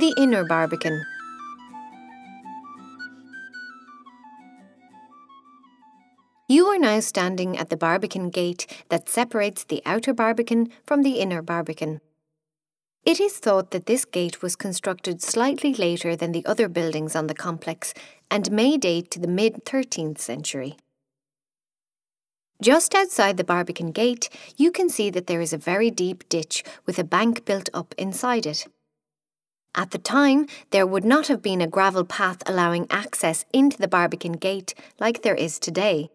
The Inner Barbican You are now standing at the Barbican gate that separates the outer Barbican from the inner Barbican. It is thought that this gate was constructed slightly later than the other buildings on the complex and may date to the mid 13th century. Just outside the Barbican gate, you can see that there is a very deep ditch with a bank built up inside it. At the time, there would not have been a gravel path allowing access into the Barbican gate like there is today.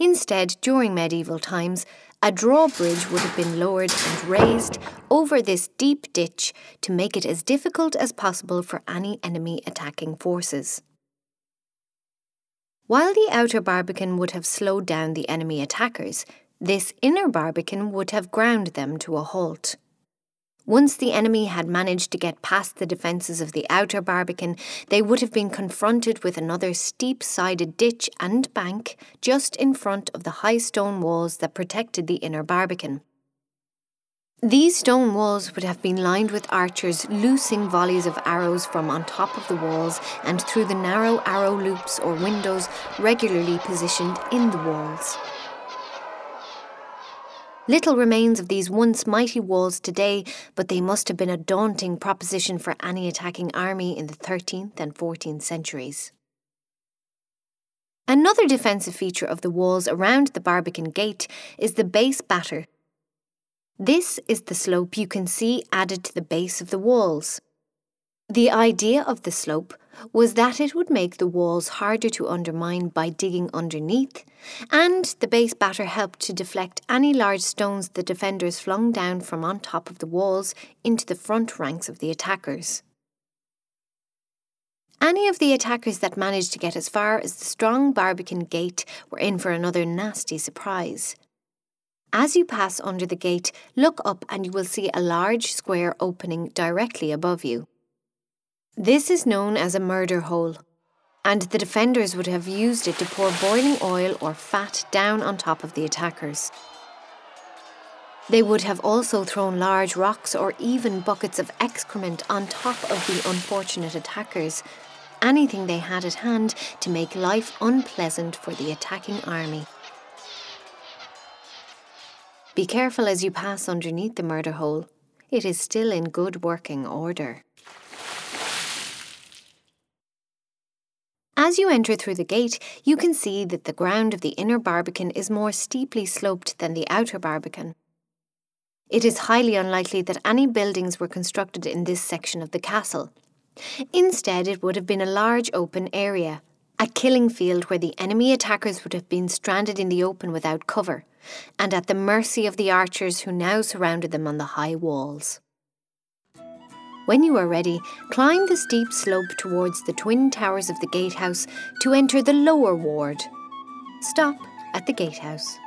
Instead, during medieval times, a drawbridge would have been lowered and raised over this deep ditch to make it as difficult as possible for any enemy attacking forces. While the outer barbican would have slowed down the enemy attackers, this inner barbican would have ground them to a halt. Once the enemy had managed to get past the defences of the outer barbican, they would have been confronted with another steep sided ditch and bank just in front of the high stone walls that protected the inner barbican. These stone walls would have been lined with archers loosing volleys of arrows from on top of the walls and through the narrow arrow loops or windows regularly positioned in the walls. Little remains of these once mighty walls today, but they must have been a daunting proposition for any attacking army in the 13th and 14th centuries. Another defensive feature of the walls around the Barbican Gate is the base batter. This is the slope you can see added to the base of the walls. The idea of the slope was that it would make the walls harder to undermine by digging underneath, and the base batter helped to deflect any large stones the defenders flung down from on top of the walls into the front ranks of the attackers. Any of the attackers that managed to get as far as the strong Barbican gate were in for another nasty surprise. As you pass under the gate, look up and you will see a large square opening directly above you. This is known as a murder hole, and the defenders would have used it to pour boiling oil or fat down on top of the attackers. They would have also thrown large rocks or even buckets of excrement on top of the unfortunate attackers, anything they had at hand to make life unpleasant for the attacking army. Be careful as you pass underneath the murder hole. It is still in good working order. As you enter through the gate, you can see that the ground of the inner barbican is more steeply sloped than the outer barbican. It is highly unlikely that any buildings were constructed in this section of the castle. Instead, it would have been a large open area, a killing field where the enemy attackers would have been stranded in the open without cover, and at the mercy of the archers who now surrounded them on the high walls. When you are ready, climb the steep slope towards the twin towers of the gatehouse to enter the lower ward. Stop at the gatehouse.